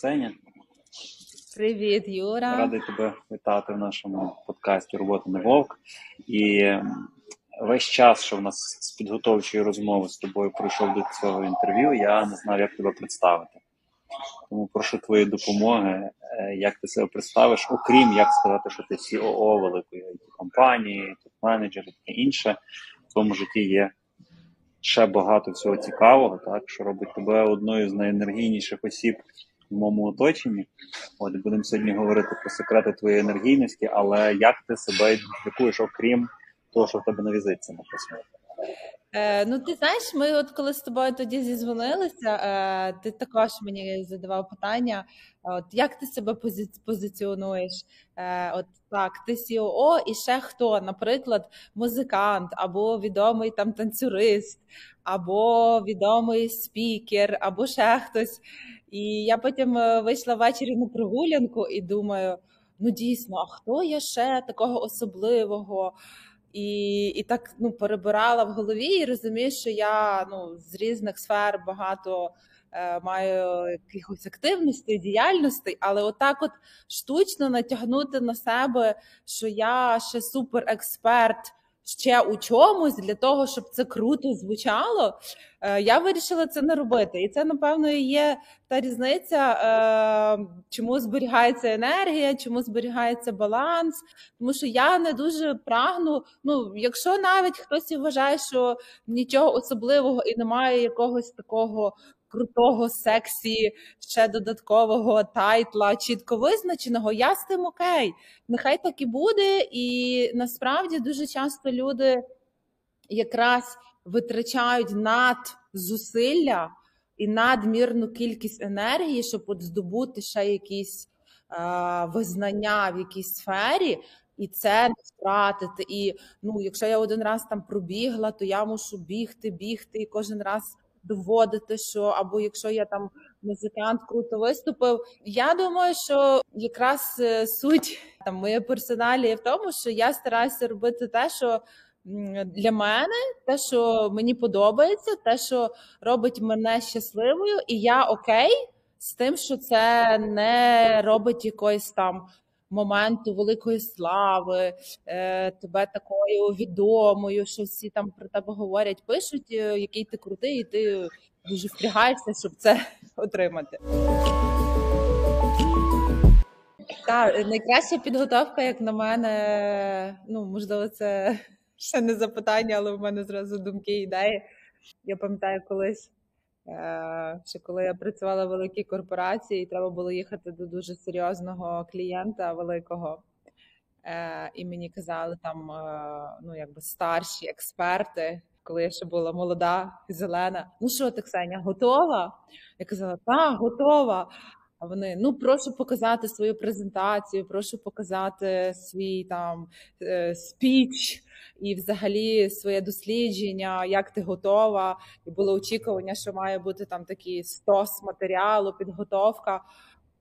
Ксеня. Привіт, Юра. Радий тебе вітати в нашому подкасті Робота не вовк. І весь час, що в нас з підготовчої розмови з тобою пройшов до цього інтерв'ю, я не знав, як тебе представити. Тому прошу твоєї допомоги, е, як ти себе представиш, окрім як сказати, що ти COO великої компанії, топ-менеджер і таке інше. В твоєму житті є ще багато всього цікавого, так що робить тебе одною з найенергійніших осіб в моєму оточенні. От будемо сьогодні говорити про секрети твоєї енергійності, але як ти себе ідентифікуєш, окрім того, що в тебе на візитці написано? Е, Ну, ти знаєш, ми от коли з тобою тоді зізвонилися, е, ти також мені задавав питання: от як ти себе пози позиціонуєш? Е, От так, ти COO і ще хто, наприклад, музикант, або відомий там танцюрист, або відомий спікер, або ще хтось. І я потім е, вийшла ввечері на прогулянку і думаю: ну дійсно, а хто є ще такого особливого? І і так ну перебирала в голові, і розумію, що я ну з різних сфер багато е, маю якихось активностей, діяльностей, але отак, от штучно натягнути на себе, що я ще суперексперт ще у чомусь для того, щоб це круто звучало. Е, я вирішила це не робити. І це, напевно, є та різниця, е, чому зберігається енергія, чому зберігається баланс. Тому що я не дуже прагну. Ну, якщо навіть хтось вважає, що нічого особливого і немає якогось такого крутого сексі, ще додаткового тайтла, чітко визначеного, я з тим окей. Нехай так і буде. І насправді дуже часто люди якраз витрачають над зусилля і надмірну кількість енергії, щоб от здобути ще якісь е, визнання в якійсь сфері. І це не втратити. І ну, якщо я один раз там пробігла, то я мушу бігти, бігти і кожен раз доводити, що або якщо я там музикант круто виступив. Я думаю, що якраз е, суть там моєї персоналі в тому, що я стараюся робити те, що. Для мене те, що мені подобається, те, що робить мене щасливою, і я окей з тим, що це не робить якоїсь там моменту великої слави, е, тебе такою відомою, що всі там про тебе говорять, пишуть, е, який ти крутий, і ти дуже впрягаєшся, щоб це отримати. Так, найкраща підготовка, як на мене, ну можливо, це ще не запитання, але в мене зразу думки ідеї. Я пам'ятаю колись. Е, що коли я працювала в великій корпорації, треба було їхати до дуже серйозного клієнта великого, е, і мені казали там е, ну якби старші експерти, коли я ще була молода зелена. Ну що ти, Ксеня, готова? Я казала, так, готова. А вони ну прошу показати свою презентацію, прошу показати свій там е, спіч і, взагалі, своє дослідження, як ти готова. І було очікування, що має бути там такий стос матеріалу, підготовка.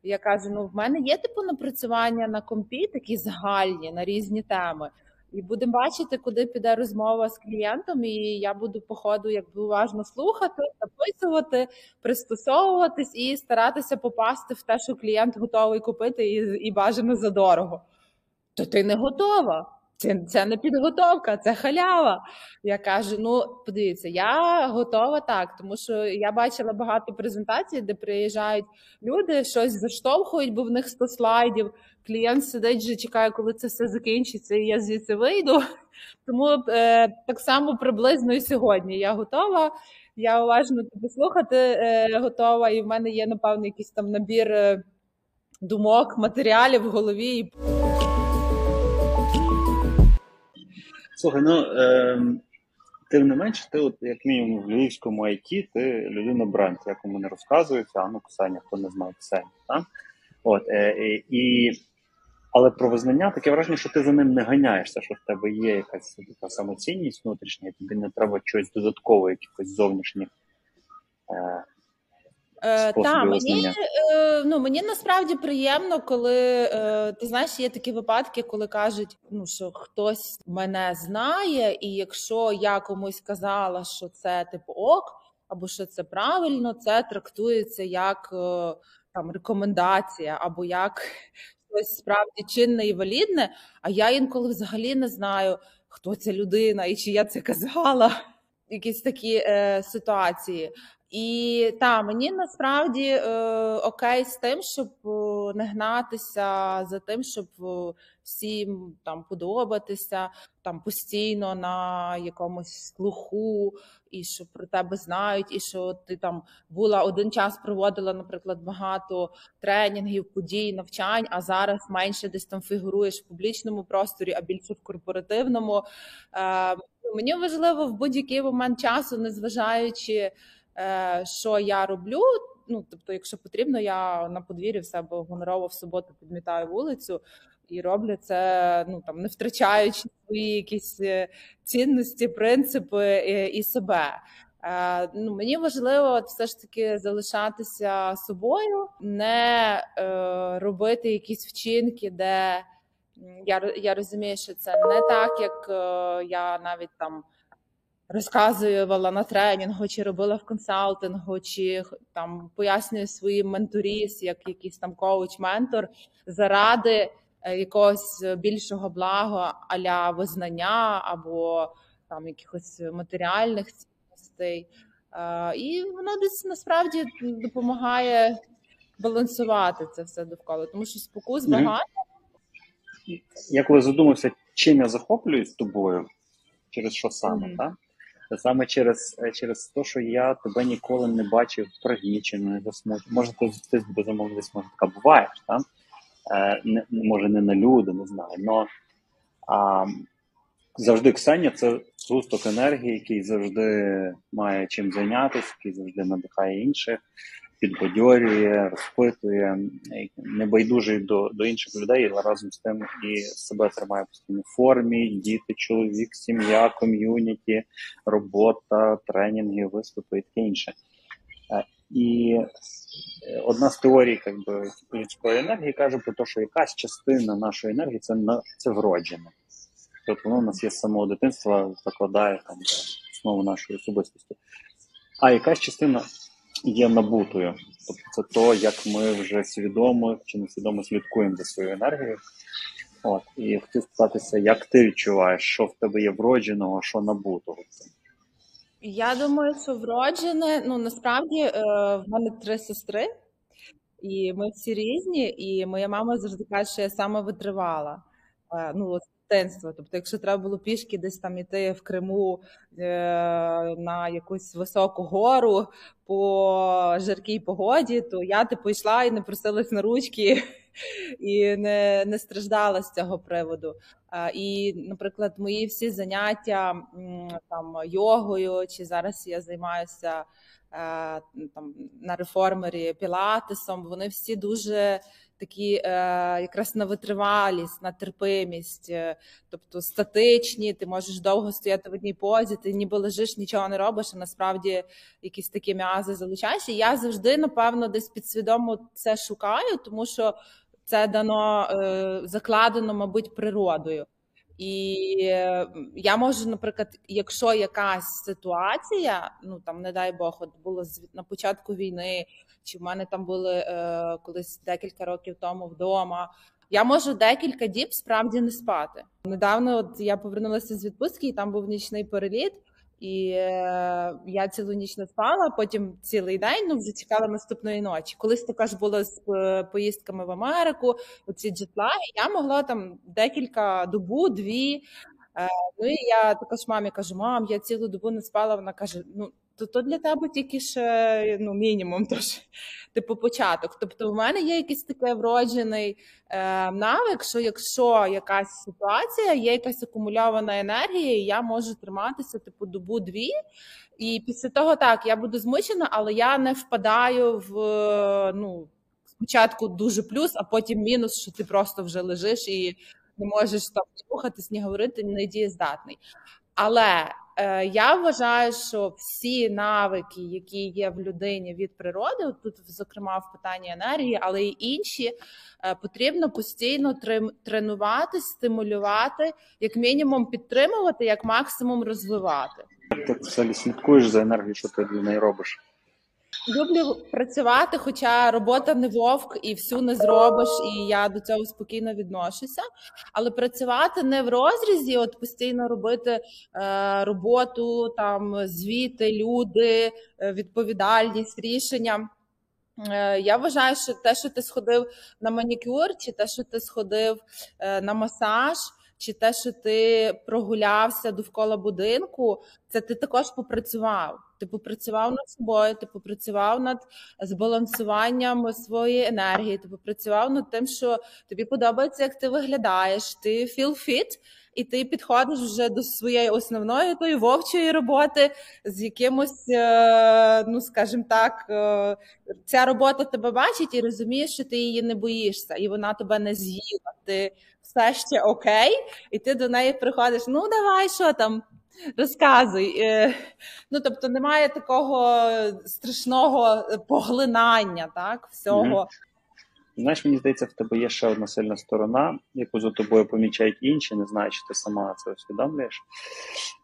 Я кажу: ну в мене є типу напрацювання на компі, такі загальні на різні теми. І будемо бачити, куди піде розмова з клієнтом. І я буду по ходу якби уважно слухати, записувати, пристосовуватись і старатися попасти в те, що клієнт готовий купити, і і бажано за дорого. То ти не готова. Це це не підготовка, це халява. Я кажу: ну, подивіться, я готова так, тому що я бачила багато презентацій, де приїжджають люди, щось заштовхують, бо в них 100 слайдів. Клієнт сидить, вже чекає, коли це все закінчиться, і я звідси вийду. Тому е, так само приблизно і сьогодні я готова. Я уважно тебе слухати е, готова, і в мене є, напевно, якийсь там набір е, думок, матеріалів в голові. Слухай, ну е, тим не менше, ти, от, як мінімум, в львівському IT, ти людина бренд, як у мене розказується, а ну Ксеня, хто не знає Ксеня. Так? От, е, і, Але про визнання таке враження, що ти за ним не ганяєшся, що в тебе є якась така самоцінність внутрішня, і тобі не треба щось додатково, якихось зовнішніх. Е, Е, та, мені е, ну мені насправді приємно, коли е, ти знаєш, є такі випадки, коли кажуть, ну що хтось мене знає, і якщо я комусь казала, що це типу ок, або що це правильно, це трактується як там рекомендація, або як щось справді чинне і валідне. А я інколи взагалі не знаю, хто ця людина і чи я це казала. Якісь такі е, ситуації. І та мені насправді е, окей з тим, щоб е, не гнатися за тим, щоб е, всім там подобатися там постійно на якомусь слуху, і що про тебе знають, і що ти там була один час проводила, наприклад, багато тренінгів, подій, навчань, а зараз менше десь там фігуруєш в публічному просторі, а більше в корпоративному. Е, Мені важливо в будь-який момент часу, незважаючи. Е, що я роблю. Ну, тобто, якщо потрібно, я на подвір'ї в себе гонорово в суботу підмітаю вулицю і роблю це, ну там не втрачаючи свої якісь е, цінності, принципи е, і себе. Ну, Мені важливо все ж таки залишатися собою, не е, робити якісь вчинки, де я я розумію, що це не так, як е, я навіть там розказувала на тренінгу, чи робила в консалтингу, чи там пояснюю своїм менторіс, як якийсь там коуч-ментор, заради е, якогось більшого блага аля визнання або там якихось матеріальних цінностей. І воно десь насправді допомагає балансувати це все довкола, тому що спокус багато. Я коли задумався, чим я захоплююсь тобою, через що саме, mm-hmm. так? Саме через е, через те, що я тебе ніколи не бачив пригніченою, засмученою. Може, ти, ти безумовно десь може така буваєш, там? Е, не, може не на люди, не знаю. Но а, завжди Ксенія це згусток енергії, який завжди має чим зайнятися, який завжди надихає інших підбадьорює, розпитує, небайдужий до до інших людей, але разом з тим і себе тримає постійно в формі, діти, чоловік, сім'я, ком'юніті, робота, тренінги, виступи і таке інше. Е, і е, одна з теорій якби, людської енергії каже про те, що якась частина нашої енергії це це вроджена. Тобто воно у нас є з самого дитинства, закладає там основу нашої особистості. А якась частина є набутою. Тобто це то, як ми вже свідомо чи несвідомо слідкуємо за своєю енергією. От, І хотів спитатися, як ти відчуваєш, що в тебе є вродженого, що набутого? Я думаю, що вроджене, ну насправді е, в мене три сестри, і ми всі різні, і моя мама завжди каже, що я саме витривала. Е, ну, дитинства. Тобто, якщо треба було пішки десь там іти в Криму е, на якусь високу гору по жаркій погоді, то я типу йшла і не просилась на ручки. І не не страждала з цього приводу. І, наприклад, мої всі заняття там йогою, чи зараз я займаюся е, там на реформері пілатесом, вони всі дуже такі е, якраз на витривалість, на терпимість, е, тобто статичні, ти можеш довго стояти в одній позі, ти ніби лежиш, нічого не робиш, а насправді якісь такі м'язи залучаєш. І я завжди, напевно, десь підсвідомо це шукаю, тому що це дано е, закладено, мабуть, природою. І я можу, наприклад, якщо якась ситуація, ну там не дай Бог, от було на початку війни, чи в мене там були е, колись декілька років тому вдома. Я можу декілька діб справді не спати. Недавно от я повернулася з відпустки, і там був нічний переліт. І е, я цілу ніч не спала, потім цілий день ну вже чекала наступної ночі. Колись також було з е, поїздками в Америку, оці джетлаги, я могла там декілька добу, дві. Е, ну і я також мамі кажу: мам, я цілу добу не спала. Вона каже: Ну то то для тебе тільки ще ну, мінімум, тож типу початок. Тобто, в мене є якийсь такий вроджений е, навик, що якщо якась ситуація, є якась акумульована енергія, і я можу триматися типу добу-дві. І після того так я буду змучена, але я не впадаю в ну. Спочатку дуже плюс, а потім мінус, що ти просто вже лежиш і не можеш там рухатись, ні говорити, не дієздатний. Але я вважаю, що всі навики, які є в людині від природи, тут, зокрема, в питанні енергії, але й інші, е, потрібно постійно тренувати, стимулювати, як мінімум підтримувати, як максимум розвивати. Ти взагалі слідкуєш за енергією, що ти для неї робиш? Люблю працювати, хоча робота не вовк і всю не зробиш, і я до цього спокійно відношуся. Але працювати не в розрізі, от постійно робити е, роботу, там звіти, люди, е, відповідальність, рішення. Е, я вважаю, що те, що ти сходив на манікюр, чи те, що ти сходив е, на масаж, чи те, що ти прогулявся довкола будинку, це ти також попрацював. Ти попрацював над собою, ти попрацював над збалансуванням своєї енергії, ти попрацював над тим, що тобі подобається, як ти виглядаєш, ти feel fit, і ти підходиш вже до своєї основної тої вовчої роботи з якимось, е, ну скажімо так, е, ця робота тебе бачить і розумієш, що ти її не боїшся, і вона тебе не з'їла. Ти все ще окей, і ти до неї приходиш. Ну давай, що там. Розказуй. Е, ну, тобто, немає такого страшного поглинання, так, всього. Знаєш, мені здається, в тебе є ще одна сильна сторона, яку за тобою помічають інші, не знаю, чи ти сама це усвідомлюєш.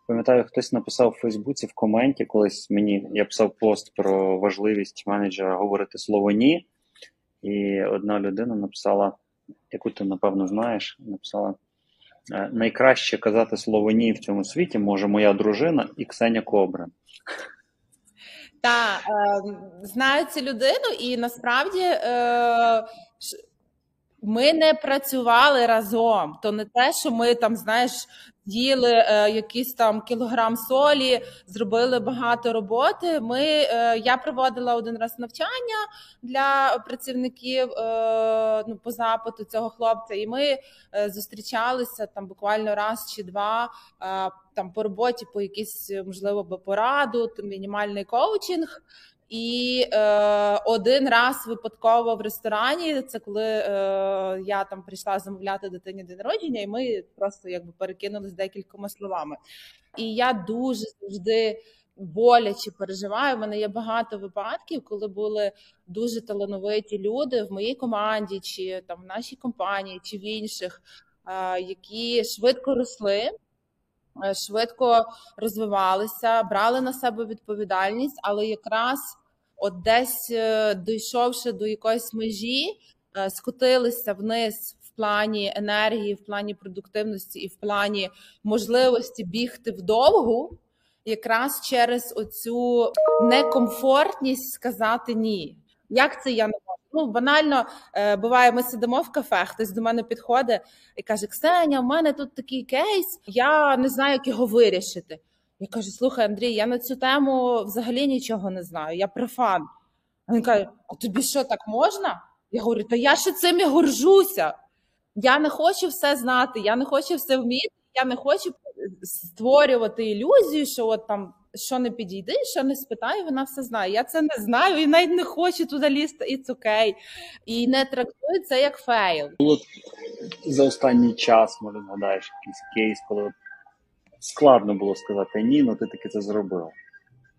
Пам'ятаю, хтось написав у Фейсбуці в коменті колись мені, я писав пост про важливість менеджера говорити слово ні. І одна людина написала, яку ти напевно знаєш, написала: «Е, найкраще казати слово ні в цьому світі може моя дружина і Ксеня Кобрин. Так, е, знаю цю людину, і насправді е, ми не працювали разом. То не те, що ми там, знаєш, їли е, якийсь там кілограм солі, зробили багато роботи. Ми, е, Я проводила один раз навчання для працівників е, ну, по запиту цього хлопця, і ми зустрічалися там буквально раз чи два. Там по роботі, по якійсь можливо би пораду, мінімальний коучинг. І е, один раз випадково в ресторані, це коли е, я там прийшла замовляти дитині день народження, і ми просто якби перекинулись декількома словами. І я дуже завжди боляче переживаю. У мене є багато випадків, коли були дуже талановиті люди в моїй команді, чи там в нашій компанії, чи в інших, е, які швидко росли. Е, швидко розвивалися, брали на себе відповідальність, але якраз от десь е, дійшовши до якоїсь межі, е, скотилися вниз в плані енергії, в плані продуктивності і в плані можливості бігти вдовгу, якраз через оцю некомфортність сказати ні. Як це я не можу? Ну, банально е, буває, ми сидимо в кафе, хтось до мене підходить і каже: Ксеня, у мене тут такий кейс, я не знаю, як його вирішити. Я кажу: слухай, Андрій, я на цю тему взагалі нічого не знаю, я профан. А він каже: А тобі що так можна? Я говорю, та я ще цим і горжуся. Я не хочу все знати, я не хочу все вміти, я не хочу створювати ілюзію, що от там що не підійде, що не спитаю, вона все знає. Я це не знаю і навіть не хочу туди лізти, і окей. І не трактую це як фейл. Було за останній час, може, згадаєш якийсь кейс, коли складно було сказати ні, але ти таки це зробив.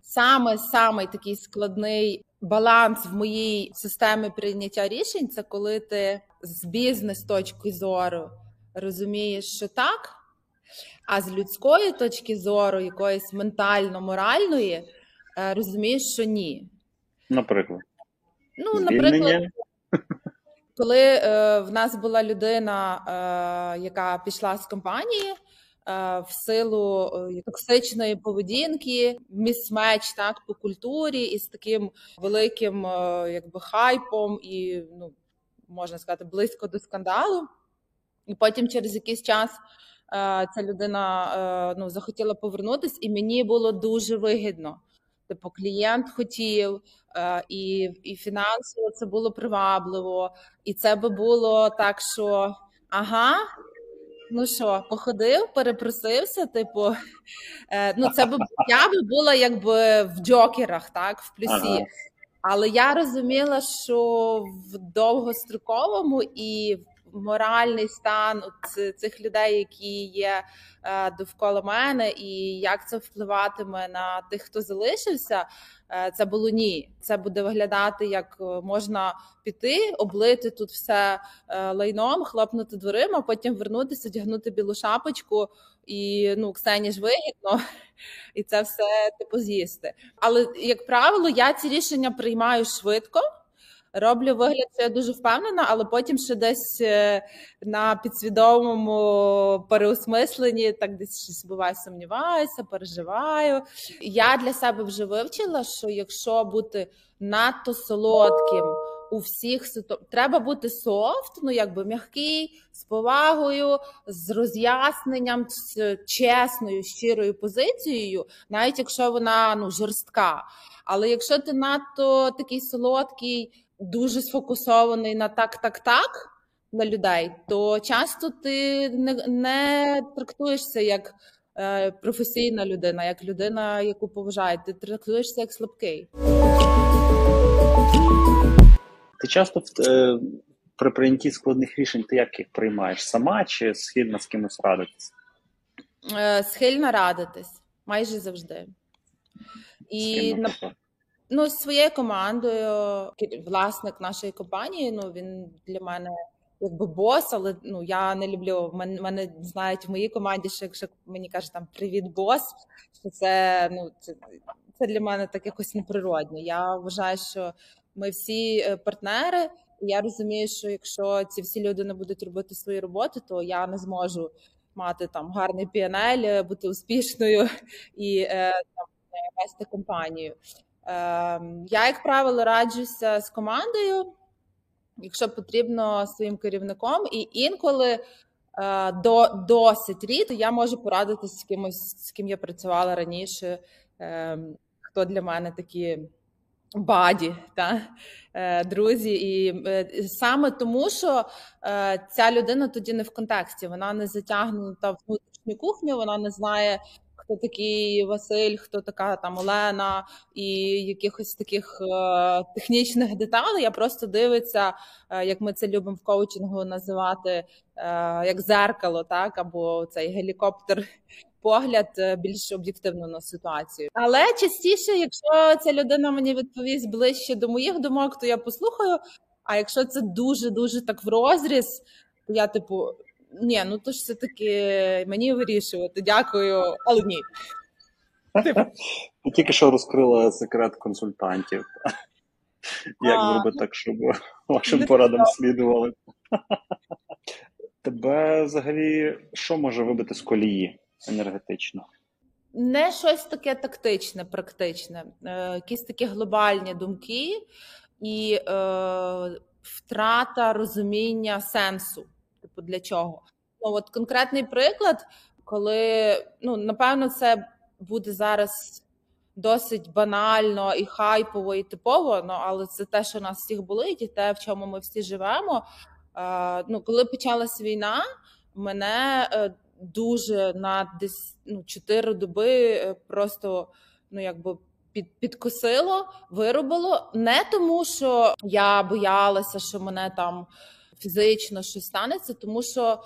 Саме саме такий складний баланс в моїй системі прийняття рішень це коли ти з бізнес точки зору розумієш, що так. А з людської точки зору, якоїсь ментально-моральної, е, розумієш, що ні. Наприклад, ну, наприклад, коли е, в нас була людина, е, яка пішла з компанії е, в силу е, токсичної поведінки, місмеч так по культурі і з таким великим якби хайпом, і ну можна сказати, близько до скандалу. І потім через якийсь час ця людина е, ну, захотіла повернутися, і мені було дуже вигідно. Типу, клієнт хотів, е, і і фінансово це було привабливо, і це би було так, що ага. Ну що, походив, перепросився, типу, ну це б я би була якби в джокерах, так, в плюсі. Ага. Але я розуміла, що в довгостроковому і моральний стан цих людей, які є е, довкола мене, і як це впливатиме на тих, хто залишився. Е, це було ні. Це буде виглядати як можна піти, облити тут все лайном, хлопнути дверима, потім вернутися, одягнути білу шапочку і ну Ксені ж вигідно, і це все типу з'їсти. Але як правило, я ці рішення приймаю швидко. Роблю вигляд, що я дуже впевнена, але потім ще десь е, на підсвідомому переосмисленні так десь щось буває, сумніваюся, переживаю. Я для себе вже вивчила, що якщо бути надто солодким у всіх ситуаціях, треба бути софт, ну якби м'який, з повагою, з роз'ясненням, з чесною, щирою позицією, навіть якщо вона ну жорстка. Але якщо ти надто такий солодкий дуже сфокусований на так, так, так на людей, то часто ти не, не трактуєшся як е, професійна людина, як людина, яку поважають. Ти трактуєшся як слабкий. Ти часто е, при прийнятті складних рішень ти як їх приймаєш? Сама чи схильна з кимось радитись? Е, схильна радитись майже завжди. І на, Ну, з своєю командою, власник нашої компанії, ну він для мене якби бос, але ну я не люблю. Мене мене знають в моїй команді, що якщо мені кажуть там привіт, бос, що це ну це, це для мене так якось неприродне. Я вважаю, що ми всі е, партнери. І я розумію, що якщо ці всі люди не будуть робити свою роботу, то я не зможу мати там гарний піанель, бути успішною і е, там вести компанію. Ем, я, як правило, раджуся з командою, якщо потрібно своїм керівником, і інколи е, до досить рідко я можу порадитися з кимось, з ким я працювала раніше, ем, хто для мене такі. Баді та е, друзі, і е, саме тому, що ця людина тоді не в контексті, вона не затягнута в внутрішню кухню, вона не знає, хто такий Василь, хто така там Олена, і якихось таких е, технічних деталей. Я просто дивиться, е, як ми це любимо в коучингу називати е, як зеркало, так або цей гелікоптер. Погляд е, більш об'єктивно на ситуацію, але частіше, якщо ця людина мені відповість ближче до моїх думок, то я послухаю. А якщо це дуже дуже так в розріз, то я типу ні, ну то ж все таки мені вирішувати. Дякую, але ні. Ти тільки що розкрила секрет консультантів. Як зробити так, щоб вашим порадам слідували? Тебе взагалі що може вибити з колії енергетично? Не щось таке тактичне, практичне, е, якісь такі глобальні думки і е, втрата розуміння сенсу. Типу, для чого? Ну от конкретний приклад, коли ну напевно, це буде зараз досить банально і хайпово, і типово. Ну але це те, що нас всіх болить, і те, в чому ми всі живемо. Е, ну, коли почалась війна, мене е, дуже на десь ну, 4 доби е, просто ну якби. Під підкосило, виробило не тому, що я боялася, що мене там фізично щось станеться, тому що е,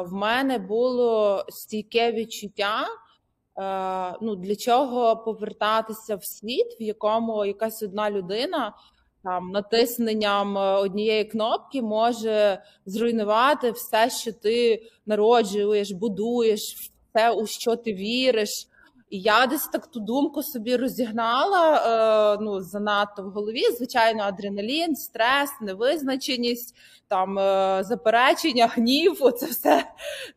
в мене було стійке відчуття. Е, ну для чого повертатися в світ, в якому якась одна людина там натисненням однієї кнопки може зруйнувати все, що ти народжуєш, будуєш, все, у що ти віриш. І я десь так ту думку собі розігнала е, ну, занадто в голові. Звичайно, адреналін, стрес, невизначеність, там е, заперечення, гнів. Оце все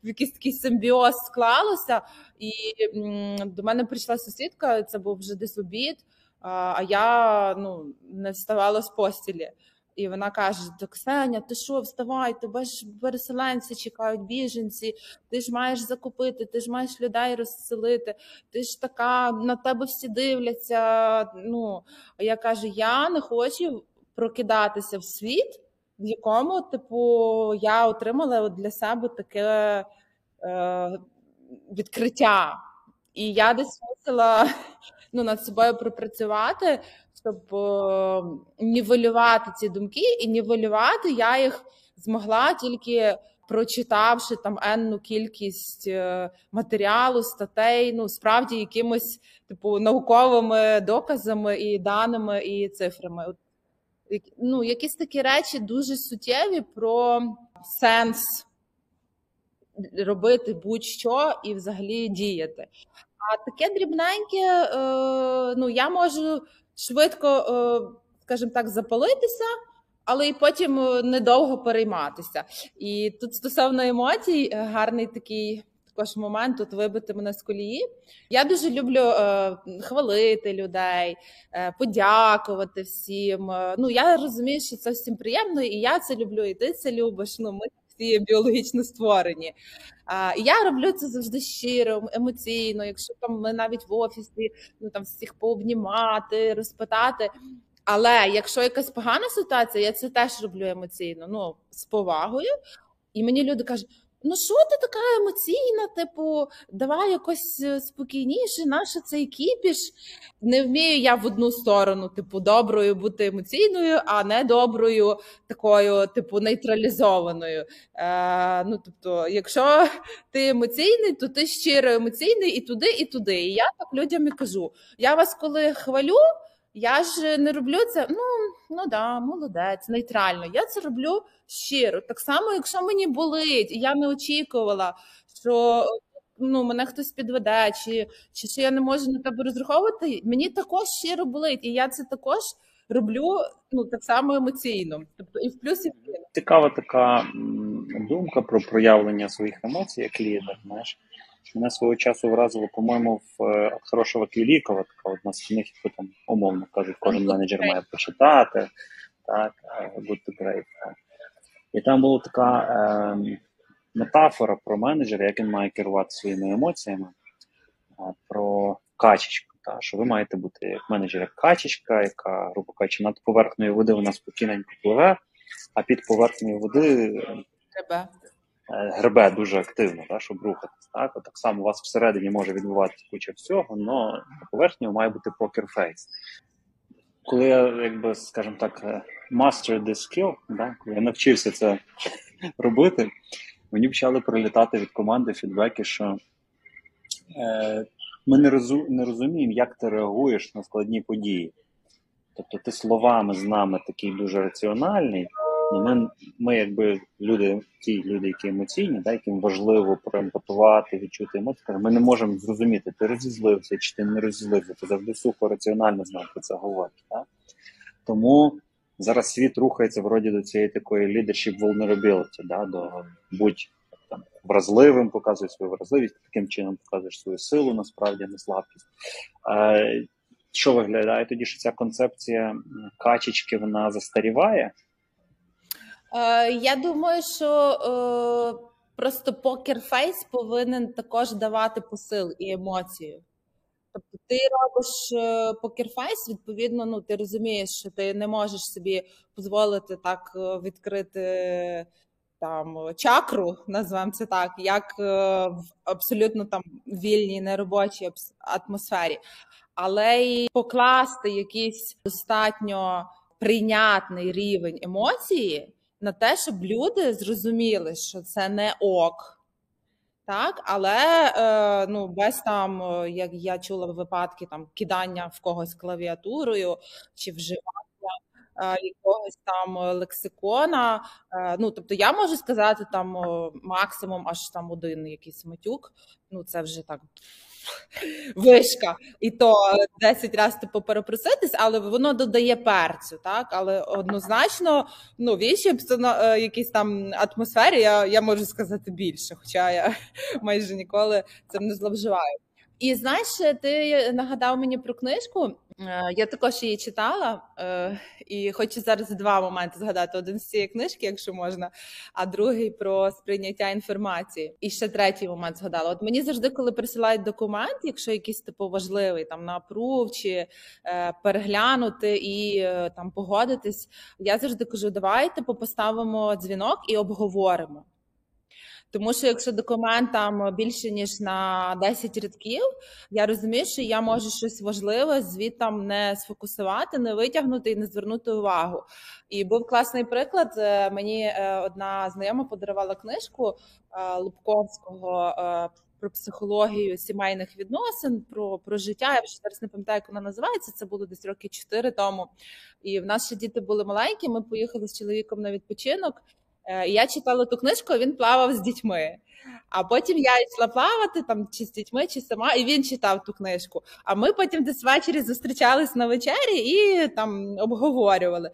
в якийсь такий симбіоз склалося. І м, до мене прийшла сусідка, це був вже десь обід, а я ну, не вставала з постілі. І вона каже: до Ксеня, ти що, вставай, тебе ж переселенці чекають, біженці, ти ж маєш закупити, ти ж маєш людей розселити, ти ж така, на тебе всі дивляться. Ну, А я кажу: я не хочу прокидатися в світ, в якому, типу, я отримала для себе таке е, відкриття. І я десь мусила ну, над собою пропрацювати щоб е, нівелювати ці думки, і нівелювати я їх змогла тільки прочитавши там енну кількість е, матеріалу, статей, ну справді якимось типу науковими доказами і даними і цифрами. От, ну, якісь такі речі дуже суттєві про сенс робити будь-що і взагалі діяти. А таке дрібненьке, е, ну я можу швидко, е, скажімо так, запалитися, але і потім е, недовго перейматися. І тут стосовно емоцій, е, гарний такий. Також момент тут вибити мене з колії. Я дуже люблю е, хвалити людей, е, подякувати всім. Ну я розумію, що це всім приємно, і я це люблю, і ти це любиш. Ну ми всі біологічно створені. А, І я роблю це завжди щиро, емоційно. Якщо там ми навіть в офісі, ну там всіх пообнімати, розпитати. Але якщо якась погана ситуація, я це теж роблю емоційно, ну з повагою. І мені люди кажуть. Ну, що ти така емоційна? Типу, давай якось е, спокійніше, наша цей кіпіш. Не вмію я в одну сторону, типу, доброю бути емоційною, а не доброю, такою, типу, нейтралізованою. Е, Ну, тобто, якщо ти емоційний, то ти щиро емоційний і туди, і туди. І я так людям і кажу: я вас коли хвалю. Я ж не роблю це. Ну ну да, молодець, нейтрально. Я це роблю щиро. Так само, якщо мені болить, і я не очікувала, що ну мене хтось підведе, чи чи що я не можу на тебе розраховувати. Мені також щиро болить, і я це також роблю ну так само емоційно. Тобто і в плюс. Цікава така думка про проявлення своїх емоцій як лідер. Знаєш. Мене свого часу вразило, по-моєму, в е, Хорошого Клілікова, така одна з книг, яку там умовно кажуть, кожен менеджер має почитати. Так, Good to Great. Так. І там була така е, метафора про менеджера, як він має керувати своїми емоціями, про качечку. Та, що ви маєте бути як менеджер, як качечка, яка, грубо кажучи, над поверхнею води вона спокійненько пливе, а під поверхнею води. Тебе. Е, гребе дуже активно, да, щоб рухатись. Так От так само у вас всередині може відбуватися куча всього, але на поверхні має бути покерфейс. Коли я, якби, скажімо так, е, master this skill, да, коли я навчився це робити, мені почали прилітати від команди фідбеки, що е, ми не, розу, не розуміємо, як ти реагуєш на складні події. Тобто ти словами з нами такий дуже раціональний. Ну, ми, ми, якби люди, ті люди, які емоційні, да, яким важливо проемпатувати, відчути емоції, ми не можемо зрозуміти, ти розізлився чи ти не розізлився, ти завжди сухо раціонально знав про це говорити. Да? Тому зараз світ рухається вроді до цієї такої leadership vulnerability, да, до будь там вразливим, показує свою вразливість, таким чином показуєш свою силу, насправді не слабкість. Е, що виглядає тоді, що ця концепція качечки вона застаріває? Е, я думаю, що е, просто покерфейс повинен також давати посил і емоцію. Тобто ти робиш е, покерфейс, відповідно, ну ти розумієш, що ти не можеш собі дозволити так відкрити там чакру, назвемо це так, як в абсолютно там вільній неробочій атмосфері, але й покласти якийсь достатньо прийнятний рівень емоції на те, щоб люди зрозуміли, що це не ок. Так, але е, ну без там, е, як я чула випадки там кидання в когось клавіатурою чи вживання е, якогось там лексикона. Е, ну тобто я можу сказати там максимум аж там один якийсь матюк. Ну це вже так вишка, і то 10 разів типу перепроситись, але воно додає перцю, так? Але однозначно, ну, в іншій е, якійсь там атмосфері я я можу сказати більше, хоча я майже ніколи цим не зловживаю. І знаєш, ти нагадав мені про книжку. Е, я також її читала, е, і хочу зараз два моменти згадати: один з цієї книжки, якщо можна, а другий про сприйняття інформації. І ще третій момент згадала. От мені завжди, коли присилають документ, якщо якийсь типу важливий там на апрув чи е, переглянути і там погодитись, я завжди кажу: давайте поставимо дзвінок і обговоримо. Тому що якщо документ там більше ніж на 10 рядків, я розумію, що я можу щось важливе звідтам не сфокусувати, не витягнути і не звернути увагу. І був класний приклад. Е, мені е, одна знайома подарувала книжку е, Лубковського про психологію сімейних відносин, про про життя. Я вже зараз не пам'ятаю, як вона називається. Це було десь роки чотири тому. І в нас ще діти були маленькі. Ми поїхали з чоловіком на відпочинок. Е, я читала ту книжку, він плавав з дітьми. А потім я йшла плавати там чи з дітьми, чи сама, і він читав ту книжку. А ми потім десь ввечері зустрічались на вечері і там обговорювали.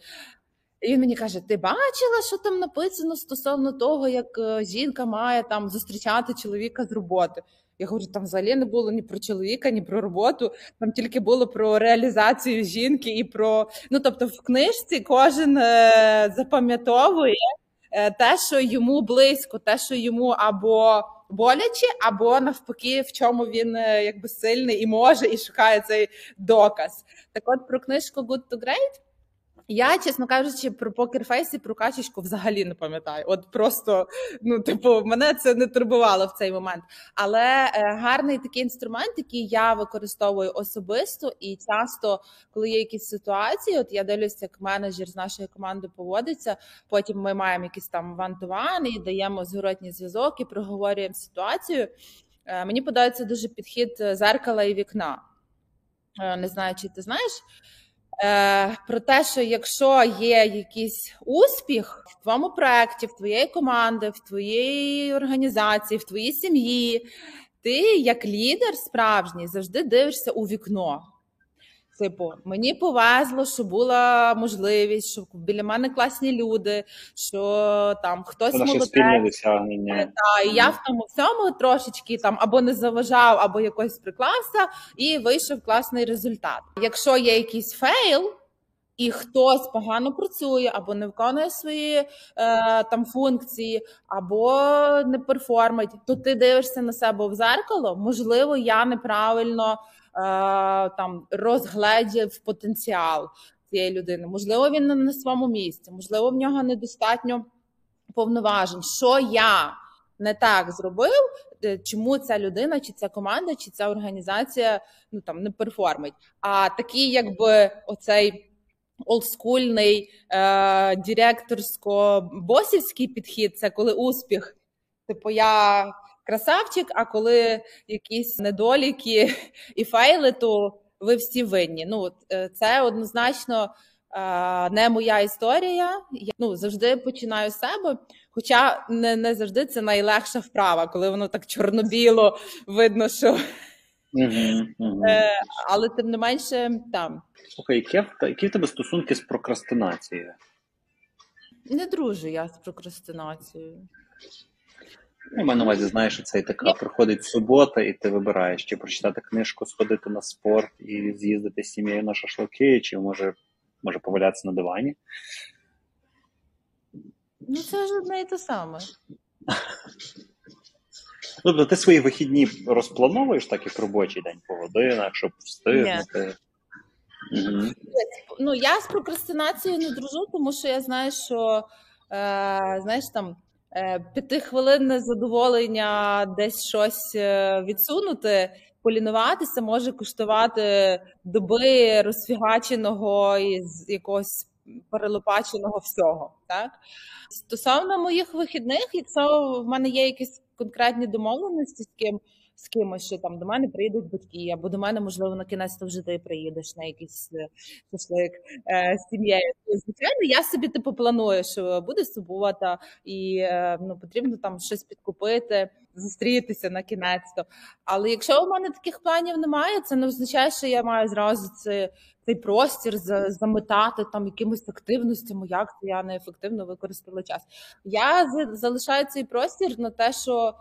І він мені каже: Ти бачила, що там написано стосовно того, як е, жінка має там зустрічати чоловіка з роботи? Я говорю, там взагалі не було ні про чоловіка, ні про роботу. Там тільки було про реалізацію жінки і про ну тобто, в книжці кожен е, запам'ятовує те, що йому близько, те, що йому або боляче, або навпаки, в чому він е, якби сильний і може, і шукає цей доказ. Так, от про книжку «Good to Great» Я, чесно кажучи, про покерфейс і про качечку взагалі не пам'ятаю. От просто ну, типу, мене це не турбувало в цей момент. Але е, гарний такий інструмент, який я використовую особисто, і часто, коли є якісь ситуації, от я дивлюся, як менеджер з нашої команди поводиться. Потім ми маємо якісь там вантувани і даємо зворотній зв'язок і проговорюємо ситуацію. Е, мені подобається дуже підхід е, зеркала і вікна. Е, не знаю, чи ти знаєш. Е, про те, що якщо є якийсь успіх в твоєму проєкті, в твоєї команди, в твоїй організації, в твоїй сім'ї, ти як лідер справжній завжди дивишся у вікно. Типу, мені повезло, що була можливість, що біля мене класні люди, що там хтось молодець. спільне досягнення. Е, та, і я в тому всьому трошечки там або не заважав, або якось приклався, і вийшов класний результат. Якщо є якийсь фейл. І хтось погано працює, або не виконує свої е, там функції, або не перформить, то ти дивишся на себе в зеркало. Можливо, я неправильно там розгледів потенціал цієї людини. Можливо, він не на своєму місці, можливо, в нього недостатньо повноважень. Що я не так зробив? Е, чому ця людина, чи ця команда, чи ця організація ну там не перформить? А такий, якби оцей олдскульний е, директорсько-босівський підхід, це коли успіх. Типу, я красавчик, а коли якісь недоліки і фейли, то ви всі винні. Ну е, це однозначно е, не моя історія. Я ну завжди починаю з себе. Хоча не не завжди це найлегша вправа, коли воно так чорно-біло видно, що. Uh-huh. Але тим не менше там. Слухай, які, які в тебе стосунки з прокрастинацією? Не дружу я з прокрастинацією. Я маю на увазі, знаєш, що це така приходить субота, і ти вибираєш, чи прочитати книжку, сходити на спорт і з'їздити з сім'єю на шашлики, чи може може повалятися на дивані. Ну, це ж одне і те саме. Тобто ти свої вихідні розплановуєш так, як робочий день по годинах, щоб встигнути. Угу. Ну, я з прокрастинацією не дружу, тому що я знаю, що е, знаєш там. Е, п'ятихвилинне задоволення десь щось е, відсунути, полінуватися може коштувати доби розфігаченого із якогось перелопаченого всього. Так стосовно моїх вихідних, якщо в мене є якісь конкретні домовленості з ким з кимось, що там до мене приїдуть батьки, або до мене, можливо, на кінець то вже ти приїдеш на якийсь е, шашлик е, з сім'єю. Звичайно, я собі типу планую, що буде субота, і е, ну потрібно там щось підкупити, зустрітися на кінець. то Але якщо у мене таких планів немає, це не означає, що я маю зразу це. Цей простір заметати там якимось активностями, як це я неефективно використала час. Я залишаю цей простір на те, що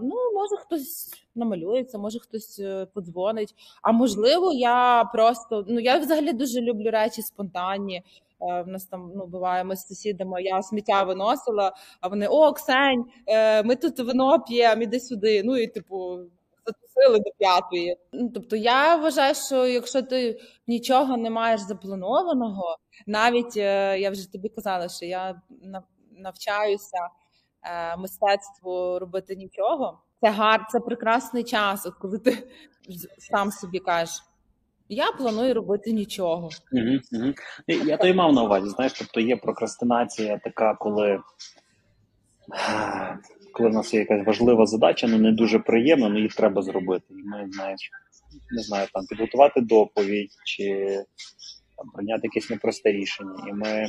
ну, може хтось намалюється, може хтось е, подзвонить. А можливо, я просто ну я взагалі дуже люблю речі спонтанні. Е, нас там ну буває, ми з сусідами, я сміття виносила, а вони о, Ксень, ми тут вино п'ємо, іди сюди. Ну і типу. Затусили до п'ятої. Ну, тобто я вважаю, що якщо ти нічого не маєш запланованого, навіть я вже тобі казала, що я навчаюся е, мистецтву робити нічого. Це гар, це прекрасний час, от коли ти сам собі кажеш. Я планую робити нічого. Угу, угу. Я то й мав на увазі, знаєш, тобто є прокрастинація така, коли коли в нас є якась важлива задача, ну не дуже приємна, але її треба зробити. І ми, знаєш, не знаю, там підготувати доповідь чи там, прийняти якесь непросте рішення. І ми,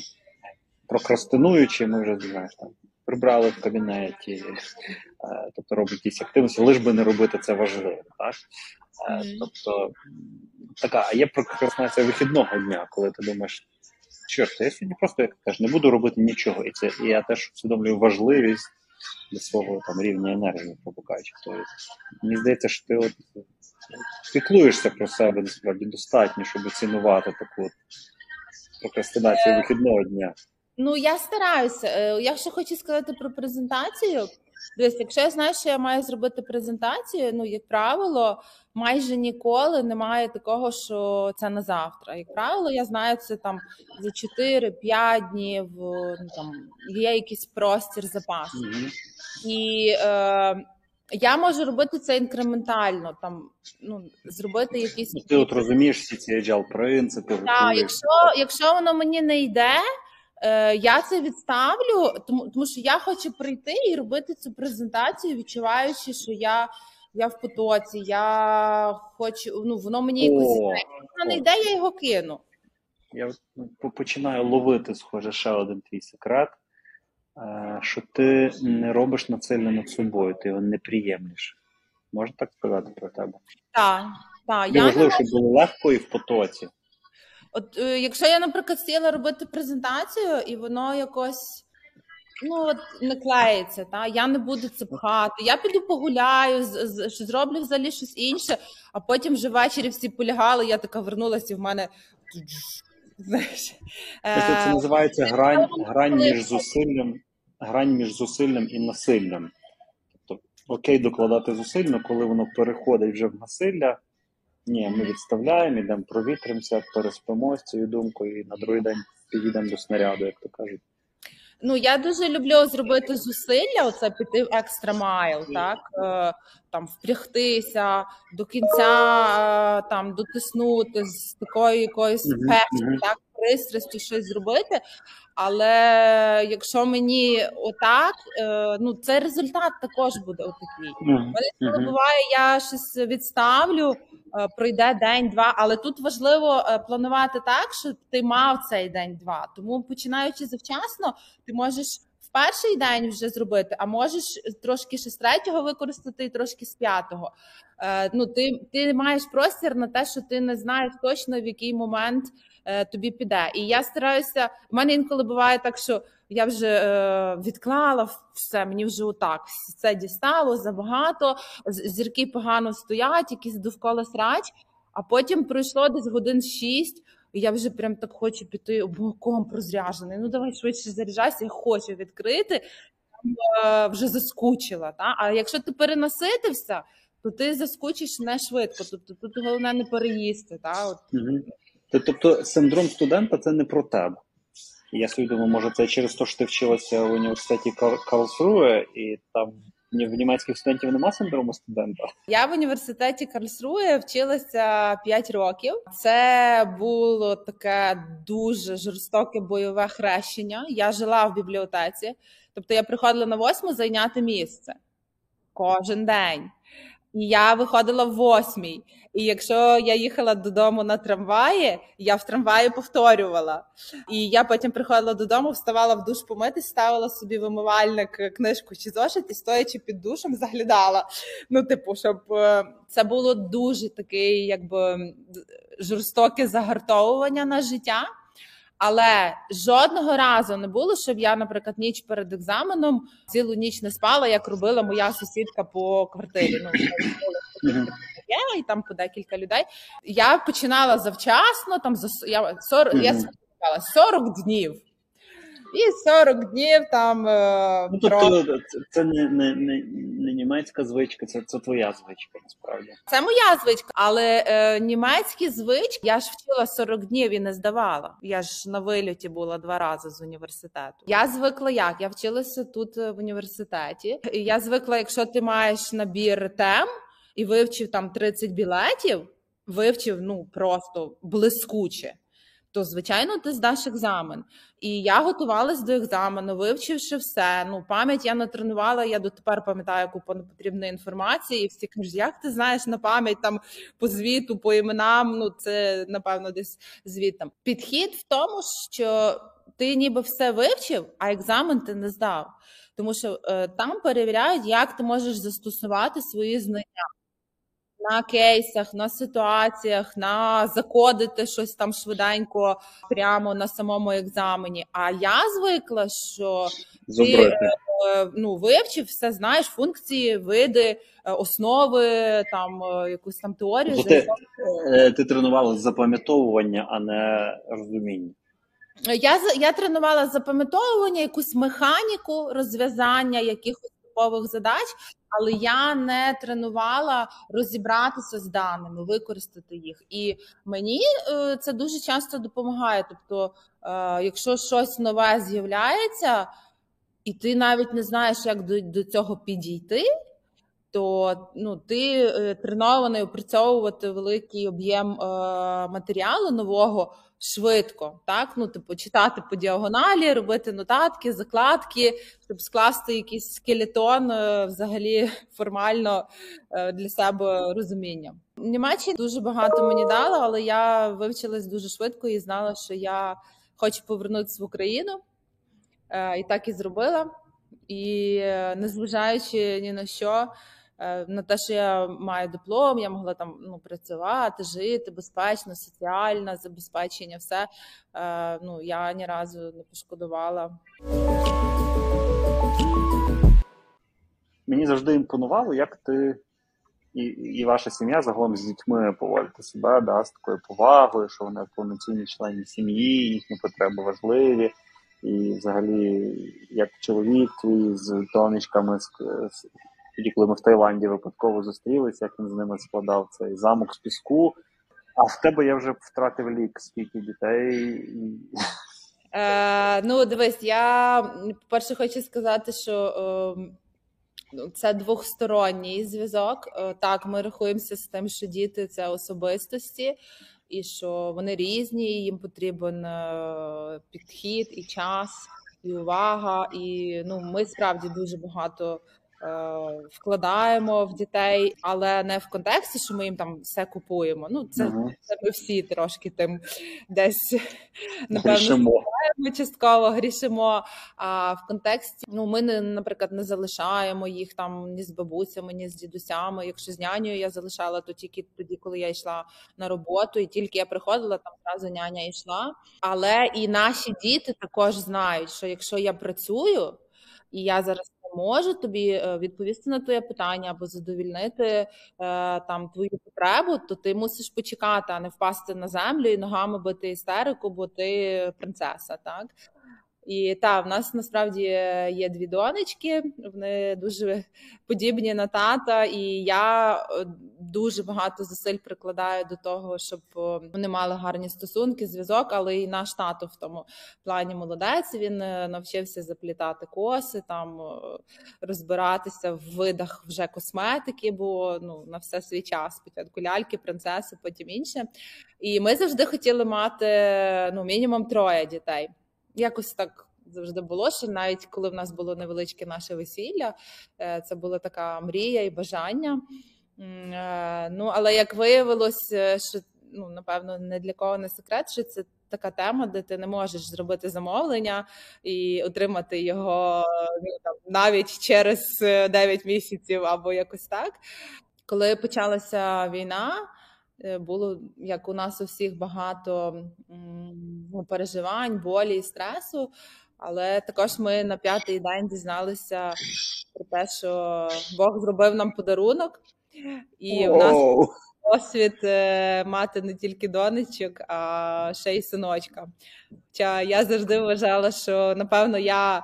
прокрастинуючи, ми вже знаєш, там прибрали в кабінеті, е, тобто робить якісь активності, лиш би не робити це важливо. так? Mm-hmm. Тобто така, а є прокрастинація вихідного дня, коли ти думаєш, чорт, я сьогодні просто як теж не буду робити нічого. І це і я теж усвідомлюю важливість для свого там рівня енергії. Тобто, мені здається, що ти от піклуєшся про себе насправді достатньо, щоб оцінувати таку прокрастинацію вихідного дня. Ну, я стараюся. Е, я ще хочу сказати про презентацію. Дивись, якщо я знаю, що я маю зробити презентацію, ну, як правило, майже ніколи немає такого, що це на завтра. Як правило, я знаю це там за 4-5 днів, ну, там є якийсь простір запасу. Mm-hmm. І е, я можу робити це інкрементально, там, ну, зробити якісь. Ну, ти от розумієш всі ці agile принципи. Так, якщо, якщо воно мені не йде. Е, я це відставлю, тому тому що я хочу прийти і робити цю презентацію, відчуваючи, що я я в потоці, я хочу, ну воно мені якось воно не йде, я його кину. Я починаю ловити, схоже, ще один твій секрет, е, що ти не робиш насильно над собою, ти його не приємлиш. Можна так сказати про тебе? Так. так. Я важливо, щоб було легко і в потоці. От е, якщо я, наприклад, сіла робити презентацію, і воно якось ну от не клеїться, та я не буду це пхати. Я піду погуляю, з, з, зроблю взагалі щось інше, а потім вже ввечері всі полягали. Я така вернулася, і в мене знаєш. Це називається грань, грань між зусиллям, грань між зусиллям і насиллям. Тобто, окей, докладати зусиль, коли воно переходить вже в насилля. Ні, ми відставляємо, йдемо провітримося, переспимо з цією думкою, і на другий день підійдемо до снаряду, як то кажуть. Ну, я дуже люблю зробити зусилля, оце піти в екстра майл, так е, там впрягтися до кінця, е, там дотиснути з такою якоюсь mm-hmm. так пристрастю щось зробити. Але якщо мені отак, е, ну це результат також буде отакий. Mm-hmm. Коли буває, я щось відставлю, пройде день-два, але тут важливо е, планувати так, щоб ти мав цей день-два. Тому починаючи завчасно, ти можеш. в Перший день вже зробити, а можеш трошки ще з третього використати і трошки з п'ятого. Е, ну, Ти ти маєш простір на те, що ти не знаєш точно в який момент Е, тобі піде. І я стараюся. У мене інколи буває так, що я вже е, відклала все, мені вже отак все дістало забагато. Зірки погано стоять, якісь довкола срач. А потім пройшло десь годин шість. І я вже прям так хочу піти боком розряжений. Ну давай швидше заряджайся, я хочу відкрити. Е, вже заскучила. Та? А якщо ти перенаситився, то ти заскучиш не швидко. Тобто тут головне не переїсти. Та? От. Тобто синдром студента це не про тебе. Я думаю, може, це через те, що ти вчилася в університеті Карлсруе, і там в німецьких студентів нема синдрому студента. Я в університеті Карлсруе вчилася 5 років. Це було таке дуже жорстоке бойове хрещення. Я жила в бібліотеці, тобто я приходила на восьму зайняти місце кожен день. І я виходила в восьмій. І якщо я їхала додому на трамваї, я в трамваї повторювала. І я потім приходила додому, вставала в душ помитись, ставила собі вимивальник, книжку чи зошит, і стоячи під душем, заглядала. Ну, типу, щоб е, це було дуже такий, якби жорстоке загартовування на життя. Але жодного разу не було, щоб я, наприклад, ніч перед екзаменом цілу ніч не спала, як робила моя сусідка по квартирі. Ну я і там по декілька людей. Я починала завчасно, там за я 40, mm-hmm. я 40 днів. І 40 днів там. Е, ну, тобто це не не, не, не німецька звичка це, це твоя звичка, насправді. Це моя звичка, але е, німецькі звички я ж вчила 40 днів і не здавала. Я ж на вильоті була два рази з університету. Я звикла як? Я вчилася тут е, в університеті. Я звикла, якщо ти маєш набір тем і вивчив там 30 білетів, вивчив ну просто блискуче. То, звичайно, ти здаш екзамен. І я готувалась до екзамену, вивчивши все. Ну, пам'ять я натренувала, я дотепер пам'ятаю купу потрібної інформації, і всі кажуть, як ти знаєш на пам'ять там по звіту, по іменам. Ну, це напевно десь звітом. Підхід в тому, що ти ніби все вивчив, а екзамен ти не здав. Тому що е, там перевіряють, як ти можеш застосувати свої знання на кейсах, на ситуаціях, на закодити щось там швиденько прямо на самому екзамені. А я звикла, що ти е, ну, вивчив все, знаєш, функції, види, е, основи, там е, якусь там теорію. Ти, ти тренувала запам'ятовування, а не розуміння. Я я тренувала запам'ятовування, якусь механіку розв'язання якихось типових задач, але я не тренувала розібратися з даними, використати їх. І мені е, це дуже часто допомагає. Тобто, е, якщо щось нове з'являється, і ти навіть не знаєш, як до, до цього підійти. То ну, ти е, тренований опрацьовувати великий об'єм е, матеріалу нового швидко, так? Ну, типу, читати по діагоналі, робити нотатки, закладки, щоб скласти якийсь скелетон е, взагалі формально е, для себе розуміння. Німеччина дуже багато мені дала, але я вивчилась дуже швидко і знала, що я хочу повернутися в Україну. Е, І так і зробила. І незважаючи ні на що, на те, що я маю диплом, я могла там ну, працювати, жити безпечно, соціальне забезпечення, все. Е, Ну, я ні разу не пошкодувала. Мені завжди імпонувало, як ти і, і ваша сім'я загалом з дітьми поводите себе да, з такою повагою, що вони повноцінні члени сім'ї, їхні потреби важливі. І взагалі, як чоловік твій з донечками, з, тоді, коли ми в Таїланді випадково зустрілися, як він з ними складав цей замок з піску. А в тебе я вже втратив лік, скільки дітей. Е, ну, дивись, я по-перше хочу сказати, що е, це двохсторонній зв'язок. Е, так, ми рахуємося з тим, що діти це особистості, і що вони різні, їм потрібен е, підхід, і час, і увага. І ну, ми справді дуже багато. Е, Вкладаємо в дітей, але не в контексті, що ми їм там все купуємо. Ну, це, Мгм. це ми всі трошки тим десь напевно ми частково грішимо. А в контексті, ну ми не, наприклад, не залишаємо їх там ні з бабусями, ні з дідусями. Якщо з нянею я залишала, то тільки тоді, коли я йшла на роботу, і тільки я приходила, там зразу няня йшла. Але і наші діти також знають, що якщо я працюю і я зараз не можу тобі е, відповісти на твоє питання або задовільнити е, там твою потребу, то ти мусиш почекати, а не впасти на землю і ногами бити істерику, бо ти принцеса, так? І та в нас насправді є дві донечки, вони дуже подібні на тата, і я е, дуже багато зусиль прикладаю до того, щоб е, вони мали гарні стосунки, зв'язок, але і наш тато в тому плані молодець. Він е, навчився заплітати коси, там е, розбиратися в видах вже косметики, бо ну на все свій час спочатку ляльки, принцеси, потім інше. І ми завжди хотіли мати ну мінімум троє дітей. Якось так завжди було. Що навіть коли в нас було невеличке наше весілля, е, це була така мрія і бажання. Е, Ну але як виявилось, е, що ну напевно не для кого не секрет, що це така тема, де ти не можеш зробити замовлення і отримати його ну, там, навіть через е, 9 місяців або якось так. Коли почалася війна, було як у нас у всіх багато ну, переживань, болі і стресу. Але також ми на п'ятий день дізналися про те, що Бог зробив нам подарунок, і в нас Оу. досвід е, мати не тільки донечок, а ще й синочка. Хоча я завжди вважала, що напевно я е,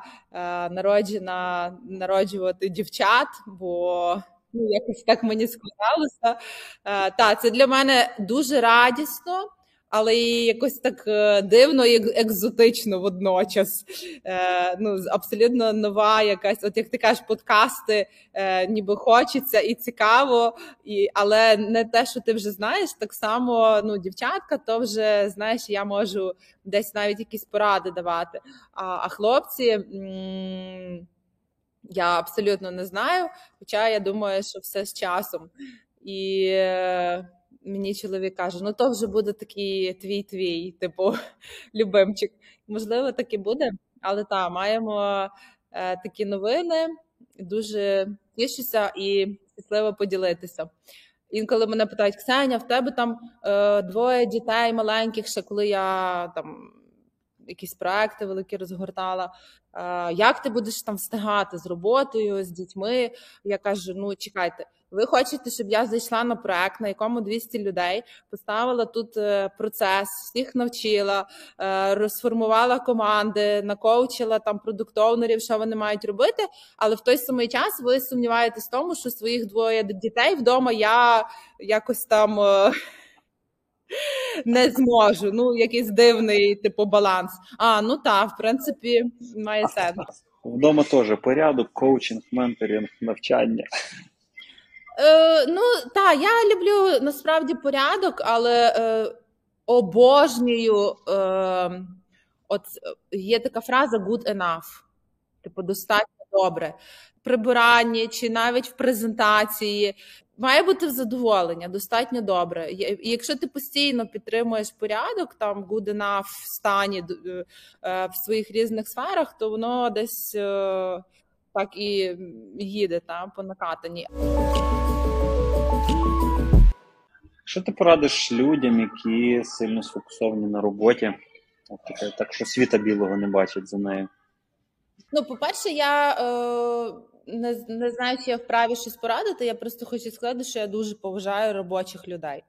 народжена народжувати дівчат, бо ну, якось так мені сказалося. Е, та це для мене дуже радісно але і якось так е, дивно і екзотично водночас. Е, ну, Абсолютно нова якась, от як ти кажеш, подкасти, е, ніби хочеться і цікаво, і, але не те, що ти вже знаєш, так само ну, дівчатка, то вже знаєш, я можу десь навіть якісь поради давати. А, а хлопці. М- я абсолютно не знаю, хоча я думаю, що все з часом. І е, мені чоловік каже: ну то вже буде такий твій твій, типу, любимчик. Можливо, так і буде, але так, маємо е, такі новини. Дуже тішуся і щасливо поділитися. Інколи мене питають: Ксеня, в тебе там е, двоє дітей маленьких, ще коли я там якісь проекти великі розгортала. Е, як ти будеш там встигати з роботою, з дітьми? Я кажу: ну чекайте. Ви хочете, щоб я зайшла на проект, на якому 200 людей поставила тут е, процес, всіх навчила, е, розформувала команди, накоучила там продуктовнерів, що вони мають робити. Але в той самий час ви сумніваєтесь в тому, що своїх двоє дітей вдома я якось там. Не зможу, ну якийсь дивний типу баланс. А ну так, в принципі, має сенс. Вдома теж порядок, коучинг, менторинг, навчання. Е, Ну так, я люблю насправді порядок, але е, обожнюю. Е, От є така фраза good enough. Типу, достатньо добре. Прибиранні чи навіть в презентації має бути задоволення, достатньо добре. І Якщо ти постійно підтримуєш порядок, там good enough в стані е, е, в своїх різних сферах, то воно десь е, так і їде та, по накатанні. Що ти порадиш людям, які сильно сфокусовані на роботі, так що світа білого не бачать за нею? Ну, по-перше, я е, не не знаю, чи я вправі щось порадити. Я просто хочу сказати, що я дуже поважаю робочих людей.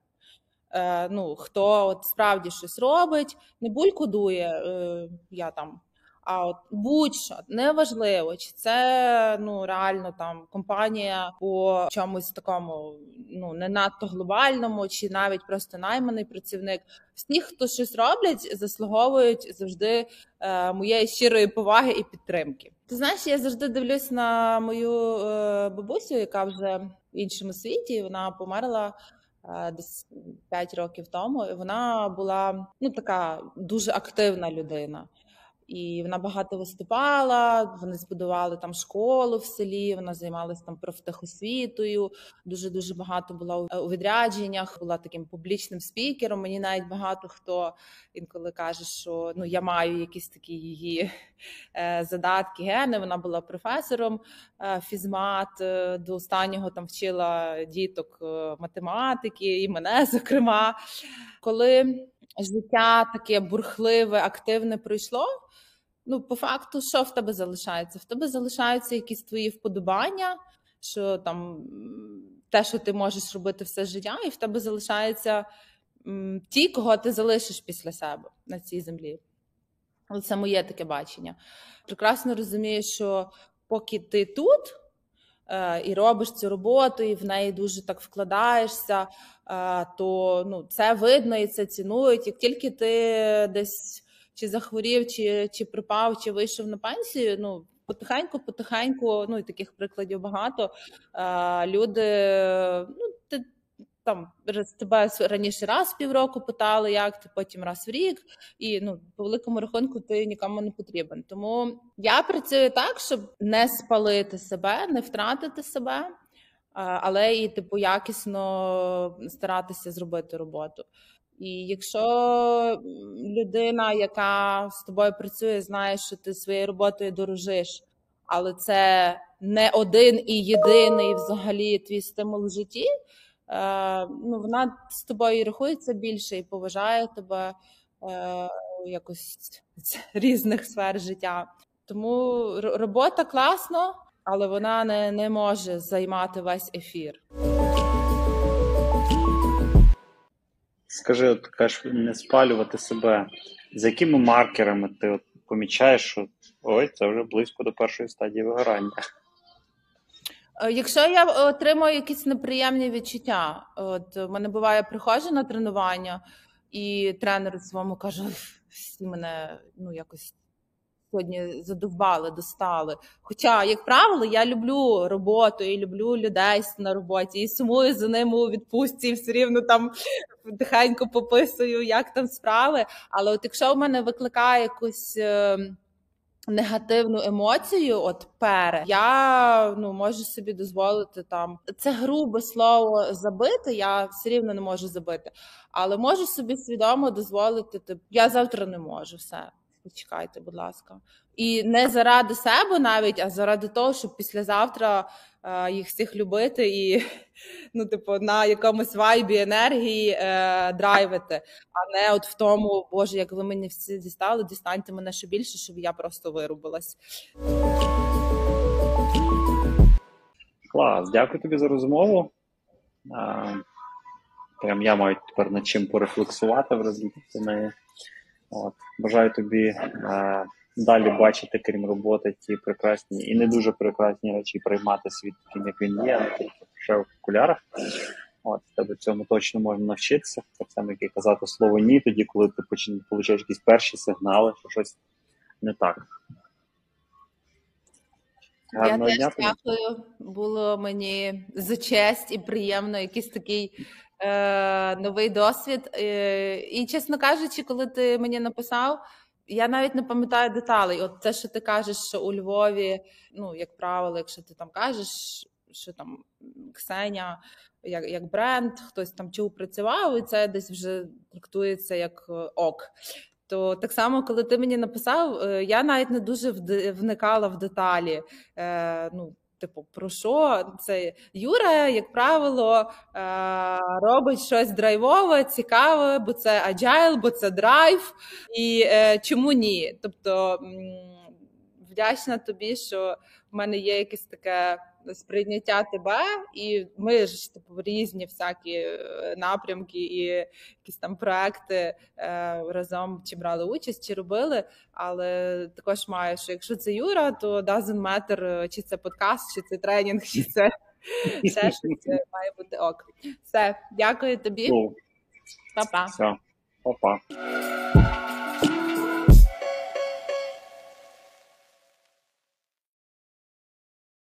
Е, Ну, Хто от справді щось робить, не булькудує, е, я там а от будь-що неважливо, чи це ну реально там компанія по чомусь такому, ну не надто глобальному, чи навіть просто найманий працівник. Всі, хто щось роблять, заслуговують завжди е, моєї щирої поваги і підтримки. Ти знаєш, я завжди дивлюсь на мою е, бабусю, яка вже в іншому світі вона померла. Е, десь 5 років тому, і вона була ну така дуже активна людина і вона багато виступала. Вони збудували там школу в селі. Вона займалася там профтехосвітою. Дуже дуже багато була у відрядженнях. Була таким публічним спікером. Мені навіть багато хто інколи каже, що ну я маю якісь такі її е, задатки. Гени вона була професором е, фізмат. Е, до останнього там вчила діток математики і мене зокрема. Коли життя таке бурхливе, активне пройшло. Ну, по факту, що в тебе залишається? В тебе залишаються якісь твої вподобання, що там те, що ти можеш робити все життя, і в тебе залишаються ті, кого ти залишиш після себе на цій землі. Це моє таке бачення. Прекрасно розумію, що поки ти тут і робиш цю роботу, і в неї дуже так вкладаєшся, е, то ну, це видно і це цінують. Як тільки ти десь чи захворів, чи чи припав, чи вийшов на пенсію. Ну потихеньку, потихеньку, ну і таких прикладів багато. Люди ну. Там тебе раніше раз в півроку питали, як ти потім раз в рік, і ну по великому рахунку ти нікому не потрібен. Тому я працюю так, щоб не спалити себе, не втратити себе, але і типу якісно старатися зробити роботу. І якщо людина, яка з тобою працює, знає, що ти своєю роботою дорожиш, але це не один і єдиний взагалі твій стимул в житті, ну вона з тобою рахується більше і поважає тебе е, якось з різних сфер життя. Тому робота класно, але вона не, не може займати весь ефір. скажи, от кажеш, не спалювати себе. За якими маркерами ти от помічаєш, що ой, це вже близько до першої стадії вигорання? Е, Якщо я отримую якісь неприємні відчуття, от в мене буває, приходжу на тренування, і тренер своєму каже: всі мене ну якось сьогодні задовбали, достали. Хоча, як правило, я люблю роботу і люблю людей на роботі, і сумую за ними у відпустці, і все рівно там тихенько пописую, як там справи. Але от якщо в мене викликає якусь. Негативну емоцію, от пере, я ну можу собі дозволити там. Це грубе слово забити. Я все рівно не можу забити, але можу собі свідомо дозволити. Тип, я завтра не можу все. Почекайте, будь ласка, і не заради себе навіть, а заради того, щоб післязавтра е, їх всіх любити і ну, типу, на якомусь вайбі енергії е, драйвити, а не от в тому, боже, як ви мені всі дістали, дістаньте мене ще більше, щоб я просто вирубилась. Клас, дякую тобі за розмову. Прям я маю тепер над чим порефлексувати в результаті неї. Бажаю тобі а, далі бачити, крім роботи, ті прекрасні і не дуже прекрасні речі, приймати світ таким, як він є, не тільки ще в окулярах. От, тебе цьому точно можна навчитися. Так само, як і казати слово ні, тоді, коли ти получаєш якісь перші сигнали, що щось не так. Гарного я теж дякую. Було мені за честь і приємно, якийсь такий е, новий досвід. Е, і, чесно кажучи, коли ти мені написав, я навіть не пам'ятаю деталей. От те, що ти кажеш, що у Львові, ну, як правило, якщо ти там кажеш, що там Ксеня як, як бренд, хтось там чув працював, і це десь вже трактується як е, ок. То так само, коли ти мені написав, е, я навіть не дуже вникала в деталі. Е, ну, типу, про що це Юра, як правило, е, робить щось драйвове, цікаве, бо це agile, бо це драйв. І е, чому ні? Тобто вдячна тобі, що в мене є якесь таке сприйняття тебе, і ми ж типу різні всякі е, напрямки і якісь там проекти е, разом чи брали участь, чи робили. Але також маю, що якщо це Юра, то doesn't matter, е, чи це подкаст, чи це тренінг, чи це ще щось е, має бути ок. Все, дякую тобі, Па-па. все, па-па.